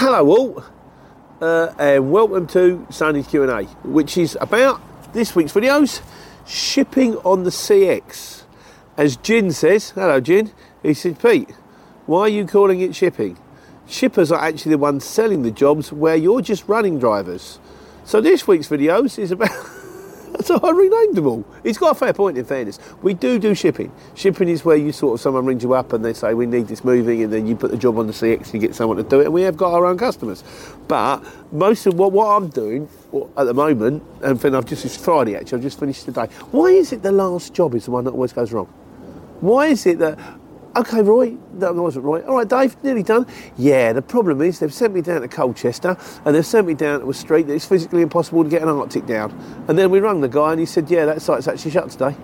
Hello all, uh, and welcome to Sunday's Q&A, which is about this week's videos, shipping on the CX. As Jin says, hello Jin, he said, Pete, why are you calling it shipping? Shippers are actually the ones selling the jobs where you're just running drivers. So this week's videos is about... So I renamed them all. He's got a fair point in fairness. We do do shipping. Shipping is where you sort of someone rings you up and they say we need this moving, and then you put the job on the CX and you get someone to do it. And we have got our own customers. But most of what, what I'm doing at the moment, and I've just it's Friday actually. I've just finished today. Why is it the last job is the one that always goes wrong? Why is it that Okay, Roy. That wasn't Roy. All right, Dave, nearly done. Yeah, the problem is they've sent me down to Colchester and they've sent me down to a street that it's physically impossible to get an Arctic down. And then we rung the guy and he said, yeah, that site's actually shut today.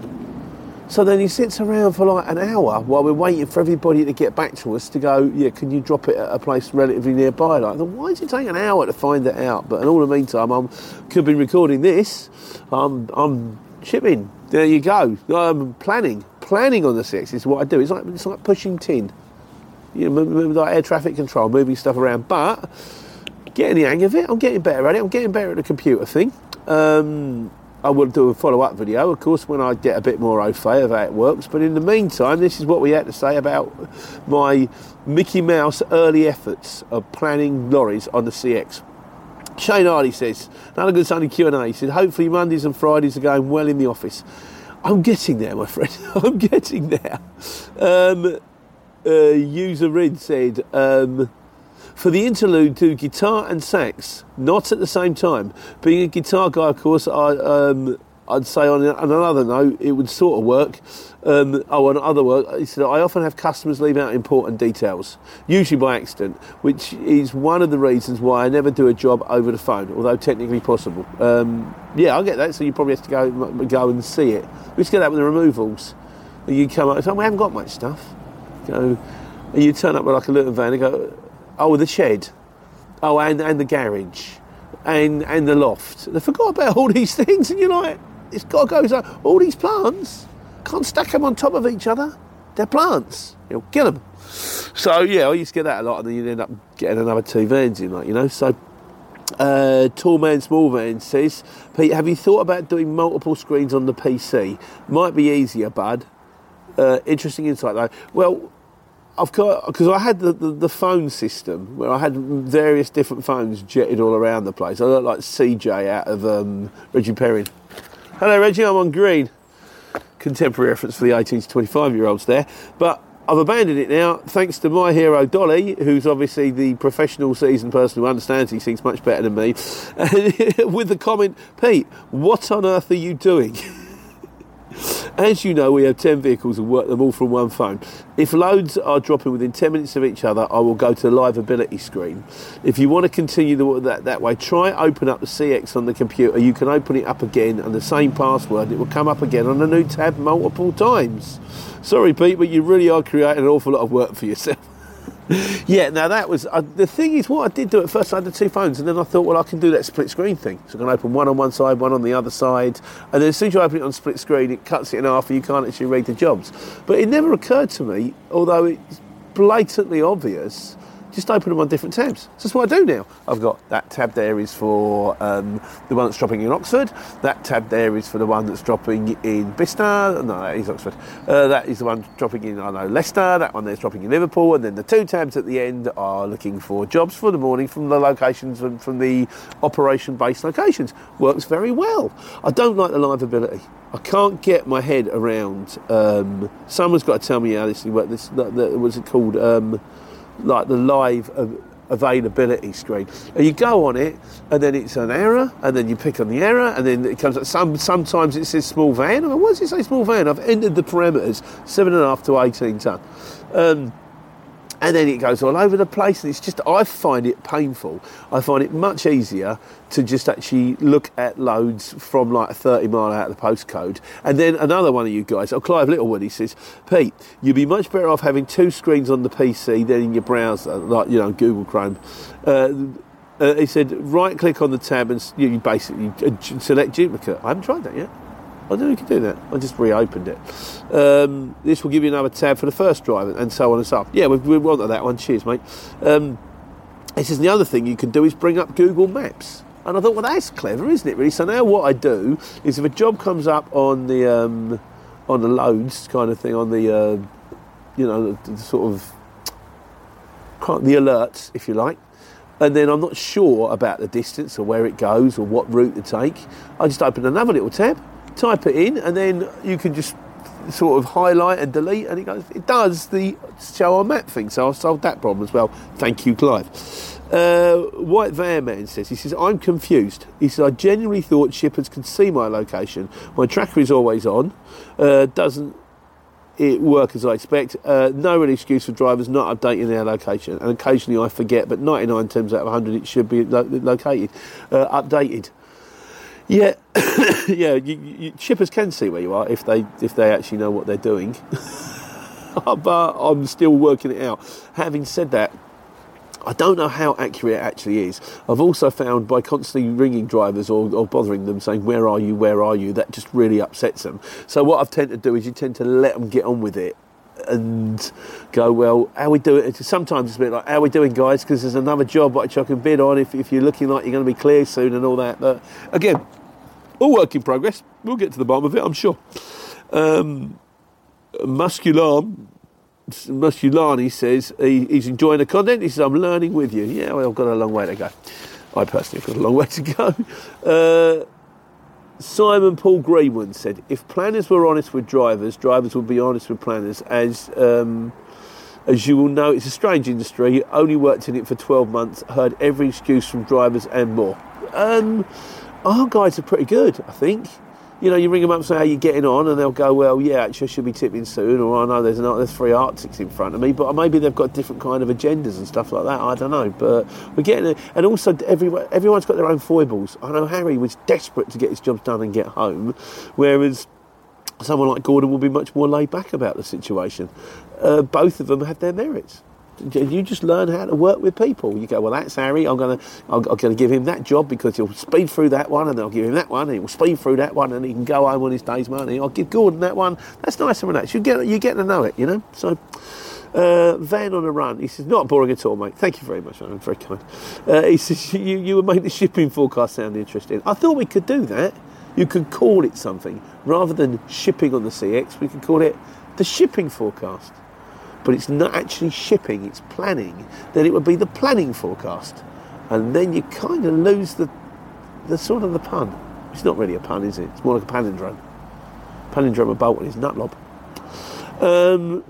So then he sits around for like an hour while we're waiting for everybody to get back to us to go, yeah, can you drop it at a place relatively nearby? Like, why does it take an hour to find that out? But in all the meantime, I could be recording this. I'm, I'm shipping. There you go. I'm planning planning on the CX is what I do. It's like it's like pushing tin. You know, like air traffic control, moving stuff around. But getting the hang of it, I'm getting better at it. I'm getting better at the computer thing. Um, I will do a follow-up video, of course, when I get a bit more au fait of how it works. But in the meantime, this is what we had to say about my Mickey Mouse early efforts of planning lorries on the CX. Shane Hardy says, another good Sunday Q&A. He said, hopefully Mondays and Fridays are going well in the office. I'm getting there, my friend. I'm getting there. Um, uh, user Red said, um, for the interlude to guitar and sax, not at the same time. Being a guitar guy, of course, I, um, I'd say on, another note, it would sort of work. Um, oh, on other work, he said, I often have customers leave out important details, usually by accident, which is one of the reasons why I never do a job over the phone, although technically possible. Um, yeah, I get that, so you probably have to go go and see it. We just get that with the removals. You come up, so we haven't got much stuff. Go, and you turn up with like a little van and go, oh, the shed, oh, and, and the garage, and, and the loft. They forgot about all these things, and you're like, it's got to go. So all these plants can't stack them on top of each other. They're plants. You'll kill them. So yeah, I used to get that a lot, and then you'd end up getting another two vans in, like you know. So uh, Tall Man Small Van says, Pete, have you thought about doing multiple screens on the PC? Might be easier, bud. Uh, interesting insight though. Well, I've got because I had the, the, the, phone system where I had various different phones jetted all around the place. I look like CJ out of um, Reggie Perrin. Hello, Reggie. I'm on green. Contemporary reference for the 18 to 25 year olds there, but I've abandoned it now, thanks to my hero Dolly, who's obviously the professional seasoned person who understands these things much better than me, with the comment, Pete, what on earth are you doing? As you know, we have 10 vehicles and work them all from one phone. If loads are dropping within 10 minutes of each other, I will go to the liveability screen. If you want to continue the, that, that way, try open up the CX on the computer. You can open it up again and the same password. It will come up again on a new tab multiple times. Sorry, Pete, but you really are creating an awful lot of work for yourself. yeah, now that was uh, the thing. Is what I did do at first. I had the two phones, and then I thought, well, I can do that split screen thing. So I can open one on one side, one on the other side, and then as soon as you open it on split screen, it cuts it in half, and you can't actually read the jobs. But it never occurred to me, although it's blatantly obvious, just open them on different tabs. So that's what I do now. I've got that tab there is for um, the one that's dropping in Oxford. That tab there is for the one that's dropping in Bicester. No, that is Oxford. Uh, that is the one dropping in, I know, Leicester. That one there's dropping in Liverpool. And then the two tabs at the end are looking for jobs for the morning from the locations and from the operation based locations. Works very well. I don't like the liveability. I can't get my head around. Um, someone's got to tell me how this works. This, what's it called? Um, like the live availability screen. And you go on it, and then it's an error, and then you pick on the error, and then it comes up. Some sometimes it says small van. I mean, what does it say small van? I've entered the parameters seven and a half to eighteen ton. Um, and then it goes all over the place and it's just i find it painful. I find it much easier to just actually look at loads from like 30 mile out of the postcode. And then another one of you guys oh clive littlewood he says pete you'd be much better off having two screens on the pc than in your browser like you know google chrome. Uh, uh, he said right click on the tab and you basically uh, select duplicate. I haven't tried that yet I don't know you can do that. I just reopened it. Um, this will give you another tab for the first drive and so on and so on. Yeah, we, we wanted that one. Cheers, mate. Um, He says the other thing you can do is bring up Google Maps. And I thought, well, that's clever, isn't it? Really. So now what I do is if a job comes up on the um, on the loads kind of thing, on the uh, you know the, the sort of the alerts, if you like, and then I'm not sure about the distance or where it goes or what route to take, I just open another little tab, type it in, and then you can just sort of highlight and delete, and it goes. It does the show on map thing. So I've solved that problem as well. Thank you, Clive. Uh, White Van Man says, he says, I'm confused. He says, I genuinely thought shippers could see my location. My tracker is always on. Uh, doesn't it work as I expect. Uh, no real excuse for drivers not updating their location. And occasionally I forget, but 99 times out of 100 it should be lo- located, uh, updated. Yeah, yeah. You, you, shippers can see where you are if they if they actually know what they're doing. but I'm still working it out. Having said that, I don't know how accurate it actually is. I've also found by constantly ringing drivers or, or, bothering them saying, Where are you? Where are you? that just really upsets them. So, what I've tended to do is you tend to let them get on with it and go, Well, how we do it? Sometimes it's a bit like, How are we doing, guys? Because there's another job which I can bid on if, if you're looking like you're going to be clear soon and all that. But again, all work in progress. We'll get to the bottom of it, I'm sure. Um, Muscularm Musculani says he, he's enjoying the content. He says, I'm learning with you. Yeah, well, I've got a long way to go. I personally have got a long way to go. Uh, Simon Paul Greenwood said, if planners were honest with drivers, drivers would be honest with planners. As um, as you will know, it's a strange industry. Only worked in it for 12 months. Heard every excuse from drivers and more. Um, our guys are pretty good, I think you know, you ring them up and say how you're getting on, and they'll go, well, yeah, actually, I should be tipping soon, or I know there's there's three Arctics in front of me, but maybe they've got different kind of agendas and stuff like that. I don't know, but we're getting it, and also everyone, everyone's got their own foibles. I know Harry was desperate to get his jobs done and get home, whereas someone like Gordon will be much more laid back about the situation. Uh, both of them have their merits. You just learn how to work with people. You go, well, that's Harry. I'm to, I'm, to give him that job because he'll speed through that one, and I'll give him that one, and he'll speed through that one, and he can go home on his day's money. I'll give Gordon that one. That's nice and relaxed. You get, you get to know it, you know. So. Uh, van on a run. He says, not boring at all, mate. Thank you very much, man. Very kind. Uh, he says, you, you would make the shipping forecast sound interesting. I thought we could do that. You could call it something. Rather than shipping on the CX, we could call it the shipping forecast but it's not actually shipping, it's planning, then it would be the planning forecast. And then you kind of lose the, the sort of the pun. It's not really a pun, is it? It's more like a palindrome. Palindrome of Bolton is nutlob. Um,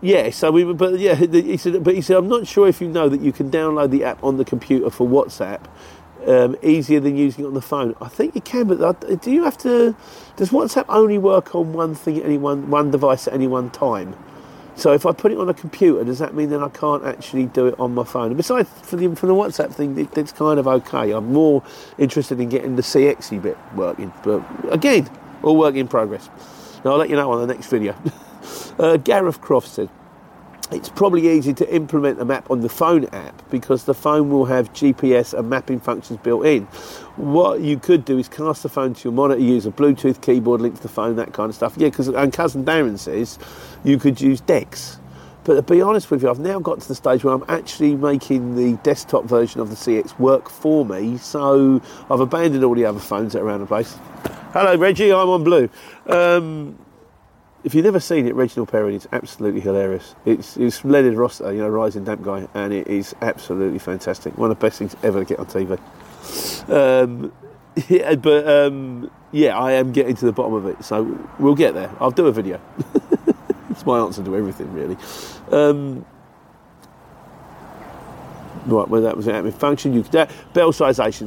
yeah, so we, but yeah, he said, but he said, I'm not sure if you know that you can download the app on the computer for WhatsApp um, easier than using it on the phone. I think you can, but do you have to? Does WhatsApp only work on one thing at any one one device at any one time? So if I put it on a computer, does that mean then I can't actually do it on my phone? And besides, for the for the WhatsApp thing, it, it's kind of okay. I'm more interested in getting the CXy bit working, but again, all work in progress. Now I'll let you know on the next video. uh, Gareth Croft said. It's probably easy to implement a map on the phone app because the phone will have GPS and mapping functions built in. What you could do is cast the phone to your monitor, use a Bluetooth keyboard linked to the phone, that kind of stuff. Yeah, because and cousin Darren says you could use Dex. But to be honest with you, I've now got to the stage where I'm actually making the desktop version of the CX work for me. So I've abandoned all the other phones that are around the place. Hello, Reggie. I'm on Blue. Um, if you've never seen it, Reginald Perrin is absolutely hilarious. It's it's Leonard Rossiter, you know, Rising Damp guy, and it is absolutely fantastic. One of the best things ever to get on TV. Um, yeah, but um, yeah, I am getting to the bottom of it, so we'll get there. I'll do a video. It's my answer to everything, really. Um, Right, well, that was an admin function. You could,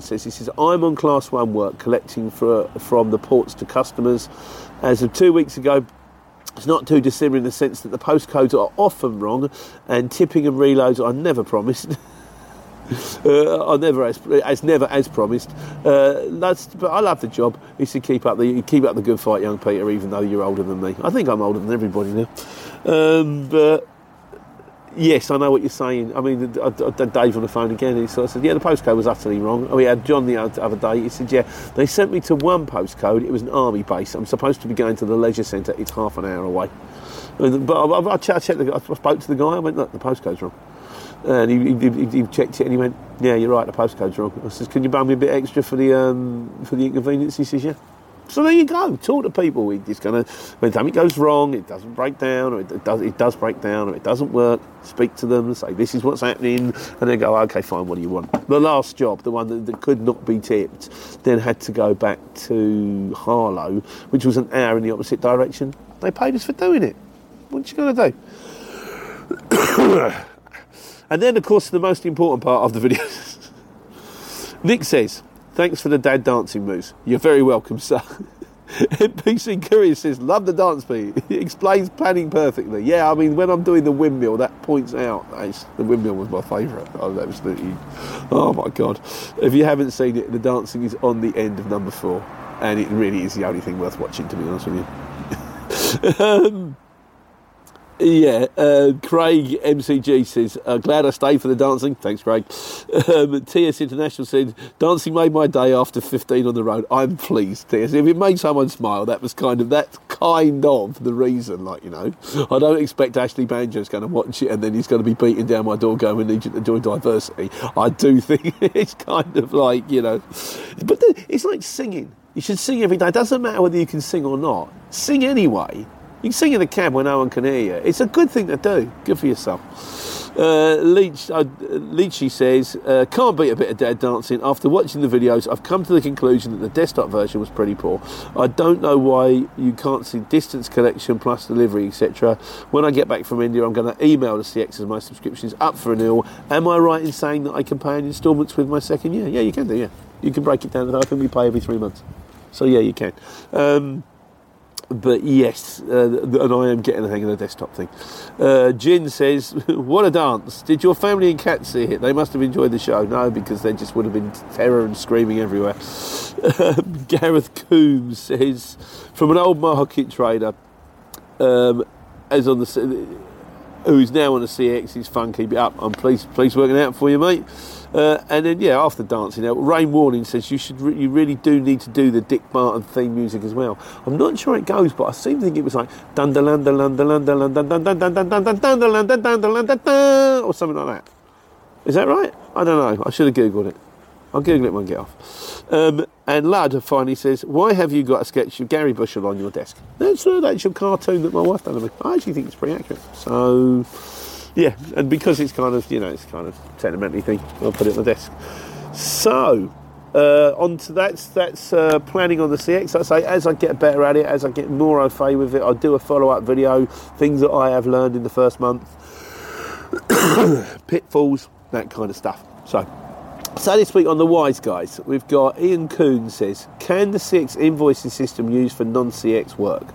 says, he says, I'm on class one work collecting for, from the ports to customers. As of two weeks ago, it's not too dissimilar in the sense that the postcodes are often wrong and tipping and reloads are never promised. uh, never as, as never as promised. Uh, that's but I love the job. Is to keep up the keep up the good fight, young Peter. Even though you're older than me, I think I'm older than everybody now. Um, but yes, I know what you're saying. I mean, I, I, Dave on the phone again. He sort of said, "Yeah, the postcode was utterly wrong." We had John the other day. He said, "Yeah, they sent me to one postcode. It was an army base. I'm supposed to be going to the leisure centre. It's half an hour away." But I, I, checked, I spoke to the guy. I went, "Look, the postcode's wrong." And he, he, he, checked it and he went, "Yeah, you're right. The postcode's wrong." I says, "Can you buy me a bit extra for the um, for the inconvenience?" He says, "Yeah." So there you go. Talk to people. It's gonna when something goes wrong, it doesn't break down, or it does it does break down, or it doesn't work. Speak to them say this is what's happening, and they go, okay, fine. What do you want? The last job, the one that, that could not be tipped, then had to go back to Harlow, which was an hour in the opposite direction. They paid us for doing it. What are you gonna do? and then, of course, the most important part of the video. Nick says, Thanks for the dad dancing moves. You're very welcome, sir. NPC Courier says, love the dance beat. It explains planning perfectly. Yeah, I mean, when I'm doing the windmill, that points out. The windmill was my favourite. Was absolutely. Oh my God. If you haven't seen it, the dancing is on the end of number four. And it really is the only thing worth watching, to be honest with you. um, yeah, uh, Craig MCG says, uh, glad I stayed for the dancing. Thanks, Craig. Um, TS International said, dancing made my day after 15 on the road. I'm pleased, TS. If it made someone smile, that was kind of, that's kind of the reason, like, you know. I don't expect Ashley Banjo's going to watch it and then he's going to be beating down my door going, we need you to join diversity. I do think it's kind of like, you know. But it's like singing. You should sing every day. It doesn't matter whether you can sing or not. Sing anyway you can sing in the cab when no one can hear you. It's a good thing to do. Good for yourself. Uh, Leach, uh, Leachy says, uh, can't beat a bit of dad dancing. After watching the videos, I've come to the conclusion that the desktop version was pretty poor. I don't know why you can't see distance collection plus delivery, etc. When I get back from India, I'm going to email the CX as my subscription is up for renewal. Am I right in saying that I can pay in instalments with my second year? Yeah, you can do, yeah. You can break it down. I think we pay every three months. So, yeah, you can. Um, but yes, uh, and I am getting the hang of the desktop thing. Uh, Jin says, "What a dance! Did your family and cat see it? They must have enjoyed the show. No, because they just would have been terror and screaming everywhere." Gareth Coombs says, "From an old market trader, um, as on the who's now on the CX, he's fun. Keep it up. I'm pleased, pleased working out for you, mate." Uh, and then yeah, after dancing out, Rain Warning says you should, re- you really do need to do the Dick Martin theme music as well. I'm not sure it goes, but I seem to think it was like or something like that. Is that right? I don't know. I should have googled it. I'll Google it when I get off. Um, and Lad finally says, Why have you got a sketch of Gary Bushell on your desk? That's an actual cartoon that my wife done. I actually think it's pretty accurate. So, yeah, and because it's kind of, you know, it's kind of sentimentally thing, I'll put it on the desk. So, uh, on to that's that's uh, planning on the CX. I say as I get better at it, as I get more au fait with it, I'll do a follow up video, things that I have learned in the first month, pitfalls, that kind of stuff. So, so this week on the Wise Guys, we've got Ian Coon says, can the CX invoicing system used for non CX work?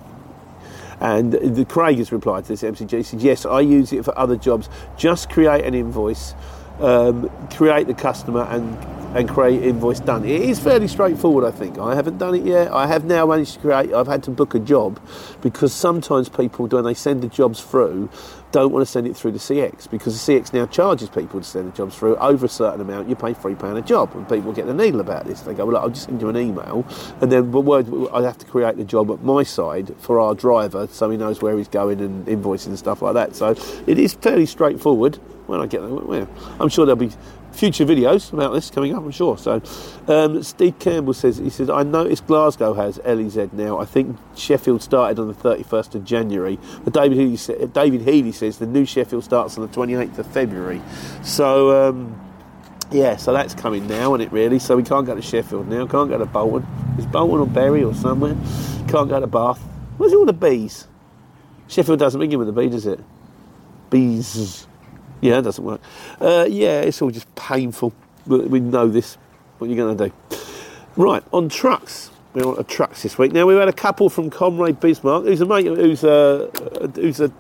And the Craig has replied to this MCG. Said, Yes, I use it for other jobs. Just create an invoice, um, create the customer, and and create invoice done. It is fairly straightforward, I think. I haven't done it yet. I have now managed to create. I've had to book a job because sometimes people, when they send the jobs through, don't want to send it through the CX because the CX now charges people to send the jobs through over a certain amount. You pay three pound a job, and people get the needle about this. They go, "Well, I'll just send you an email," and then but I have to create the job at my side for our driver, so he knows where he's going and invoicing and stuff like that. So it is fairly straightforward. When I get there, well, I'm sure there'll be future videos about this coming up, I'm sure. So, um, Steve Campbell says, he says, I noticed Glasgow has LEZ now. I think Sheffield started on the 31st of January. But David Healy, David Healy says the new Sheffield starts on the 28th of February. So, um, yeah, so that's coming now, isn't it, really? So we can't go to Sheffield now, can't go to Bolton. Is Bolton or Bury or somewhere? Can't go to Bath. Where's all the bees? Sheffield doesn't begin with a B, does it? Bees. Yeah, it doesn't work. Uh, yeah, it's all just painful. We know this. What are you going to do? Right, on trucks. We're on trucks this week. Now, we've had a couple from Comrade Bismarck, who's a mate who's a, who's a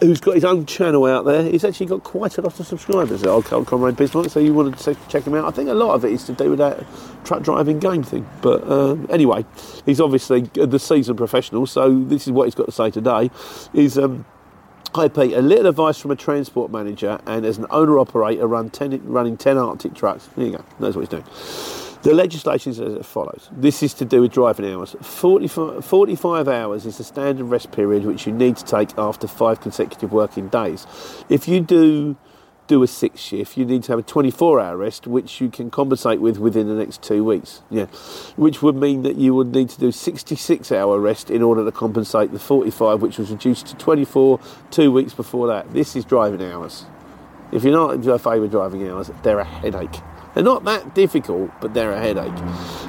who's got his own channel out there. He's actually got quite a lot of subscribers at Old Comrade Bismarck, so you wanted to check him out. I think a lot of it is to do with that truck driving game thing. But uh, anyway, he's obviously the seasoned professional, so this is what he's got to say today. Is um, Hi Pete, a little advice from a transport manager and as an owner operator run 10, running 10 Arctic trucks. There you go, knows what he's doing. The legislation is as follows. This is to do with driving hours. 45, 45 hours is the standard rest period which you need to take after five consecutive working days. If you do do a six shift, you need to have a 24 hour rest, which you can compensate with within the next two weeks. Yeah, which would mean that you would need to do 66 hour rest in order to compensate the 45, which was reduced to 24 two weeks before that. This is driving hours. If you're not in favour of driving hours, they're a headache. They're not that difficult, but they're a headache.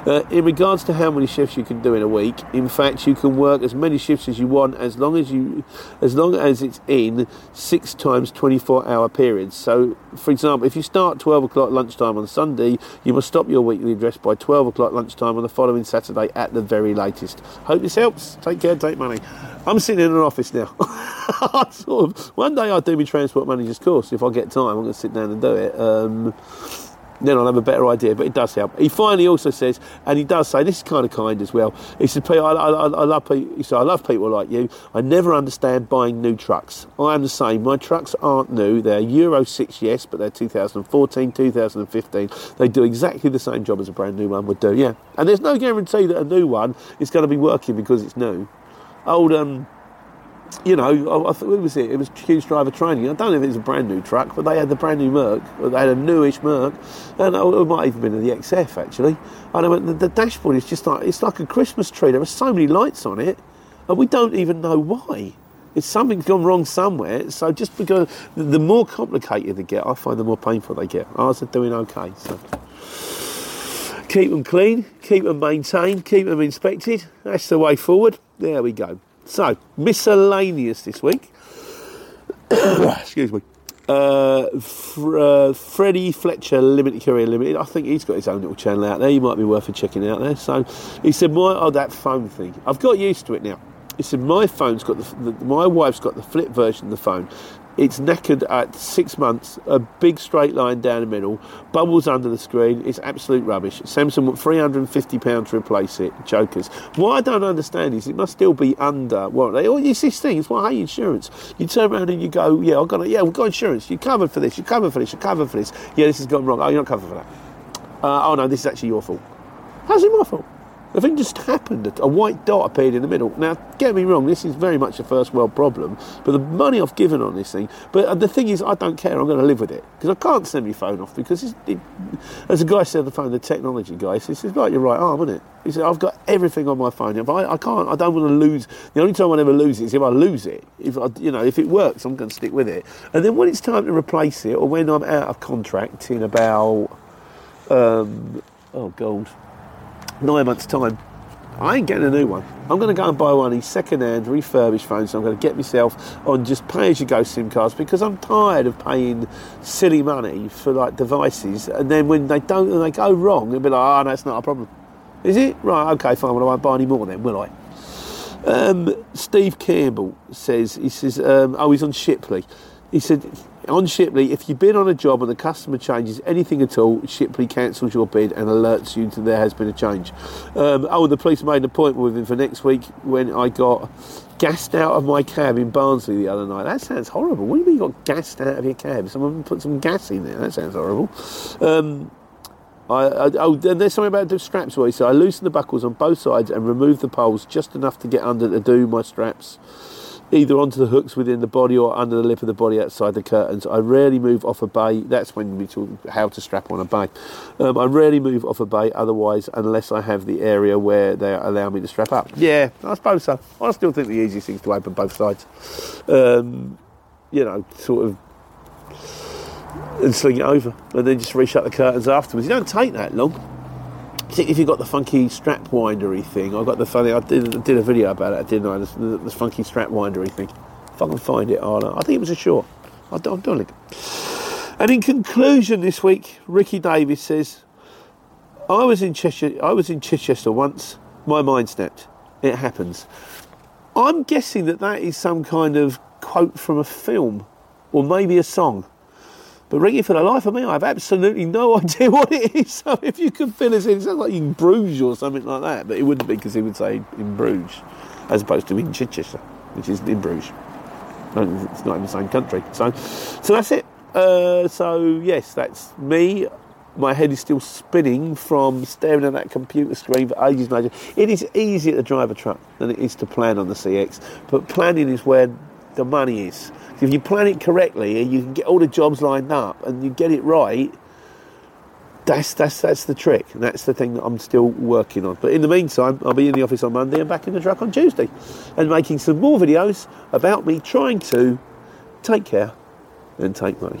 Uh, in regards to how many shifts you can do in a week, in fact, you can work as many shifts as you want as long as you, as long as it's in six times 24-hour periods. So, for example, if you start 12 o'clock lunchtime on Sunday, you must stop your weekly address by 12 o'clock lunchtime on the following Saturday at the very latest. Hope this helps. Take care, take money. I'm sitting in an office now. sort of, one day I'll do my transport manager's course if I get time. I'm going to sit down and do it. Um, then I'll have a better idea. But it does help. He finally also says, and he does say, this is kind of kind as well. He said, I, I, I, love people. He said, I love people like you. I never understand buying new trucks. I am the same. My trucks aren't new. They're Euro 6, yes, but they're 2014, 2015. They do exactly the same job as a brand new one would do. Yeah, and there's no guarantee that a new one is going to be working because it's new. Old um, you know, I, I thought, what was it? It was Q's driver training. I don't know if it was a brand new truck, but they had the brand new Merc. They had a newish Merc, and it might even been the XF actually. And I went, the, the dashboard is just like it's like a Christmas tree. There are so many lights on it, and we don't even know why. It's something's gone wrong somewhere. So just because the more complicated they get, I find the more painful they get. Ours are doing okay. So keep them clean, keep them maintained, keep them inspected. That's the way forward. There we go. So, miscellaneous this week. Excuse me. Uh, Fr- uh, Freddie Fletcher Limited Career Limited. I think he's got his own little channel out there. He might be worth a checking out there. So he said, "My oh that phone thing. I've got used to it now." He said, "My phone's got the, the my wife's got the flip version of the phone. It's knackered at six months, a big straight line down the middle, bubbles under the screen. It's absolute rubbish. Samsung want £350 to replace it. Jokers. What I don't understand is it must still be under warranty. Oh, it's this thing. It's why hate insurance. You turn around and you go, yeah, I've got it. Yeah, we've got insurance. You're covered for this. You're covered for this. You're covered for this. Yeah, this has gone wrong. Oh, you're not covered for that. Uh, oh, no, this is actually your fault. How's it my fault? The thing just happened. A white dot appeared in the middle. Now, get me wrong, this is very much a first world problem, but the money I've given on this thing, but uh, the thing is, I don't care, I'm going to live with it. Because I can't send my phone off, because it, as a guy said on the phone, the technology guy, he says, right, you're right arm, isn't it? He said, I've got everything on my phone. If I, I can't, I don't want to lose, the only time I ever lose it is if I lose it. If I, you know, if it works, I'm going to stick with it. And then when it's time to replace it, or when I'm out of contract in about, um, oh, God, nine months' time, I ain't getting a new one. I'm going to go and buy one of these second-hand refurbished phones. So I'm going to get myself on just pay-as-you-go SIM cards because I'm tired of paying silly money for like devices, and then when they don't and they go wrong, it'll be like, oh, it's not a problem. Is it right? Okay, fine. Well, I won't buy any more then, will I? Um, Steve Campbell says he says, um, oh, he's on Shiply. He said on Shiply, if you bid on a job and the customer changes anything at all, Shiply cancels your bid and alerts you that there has been a change. Um, oh, the police made an appointment with him for next week when I got gassed out of my cab in Barnsley the other night. That sounds horrible. What do you mean you got gassed out of your cab? Someone put some gas in there. That sounds horrible. Um, I, I, oh, there's something about the straps where he said I loosened the buckles on both sides and removed the poles just enough to get under to do my straps either onto the hooks within the body or under the lip of the body outside the curtains. I rarely move off a bay. That's when we talk how to strap on a bay. Um, I rarely move off a bay otherwise, unless I have the area where they allow me to strap up. Yeah, I suppose so. I still think the easiest thing is to open both sides. Um, you know, sort of. And sling it over, and then just reshut the curtains afterwards. You don't take that long if you've got the funky strap windery thing, I got the funny. I did, did a video about it, didn't I? This, funky strap windery thing. If I can find it, I'll, uh, I think it was a short. I'll, I'll do a link. And in conclusion, this week, Ricky Davis says, "I was in Cheshire. I was in Chichester once. My mind snapped. It happens." I'm guessing that that is some kind of quote from a film, or maybe a song. But Ricky, for the life of me, I have absolutely no idea what it is. So if you could fill us in, it sounds like in Bruges or something like that. But it wouldn't be because he would say in Bruges, as opposed to in Chichester, which is in Bruges. It's not in the same country. So, so that's it. Uh, so yes, that's me. My head is still spinning from staring at that computer screen for ages and ages. It is easier to drive a truck than it is to plan on the CX, but planning is where the money is. If you plan it correctly and you can get all the jobs lined up and you get it right, that's that's that's the trick, and that's the thing that I'm still working on. But in the meantime, I'll be in the office on Monday and back in the truck on Tuesday, and making some more videos about me trying to take care and take money.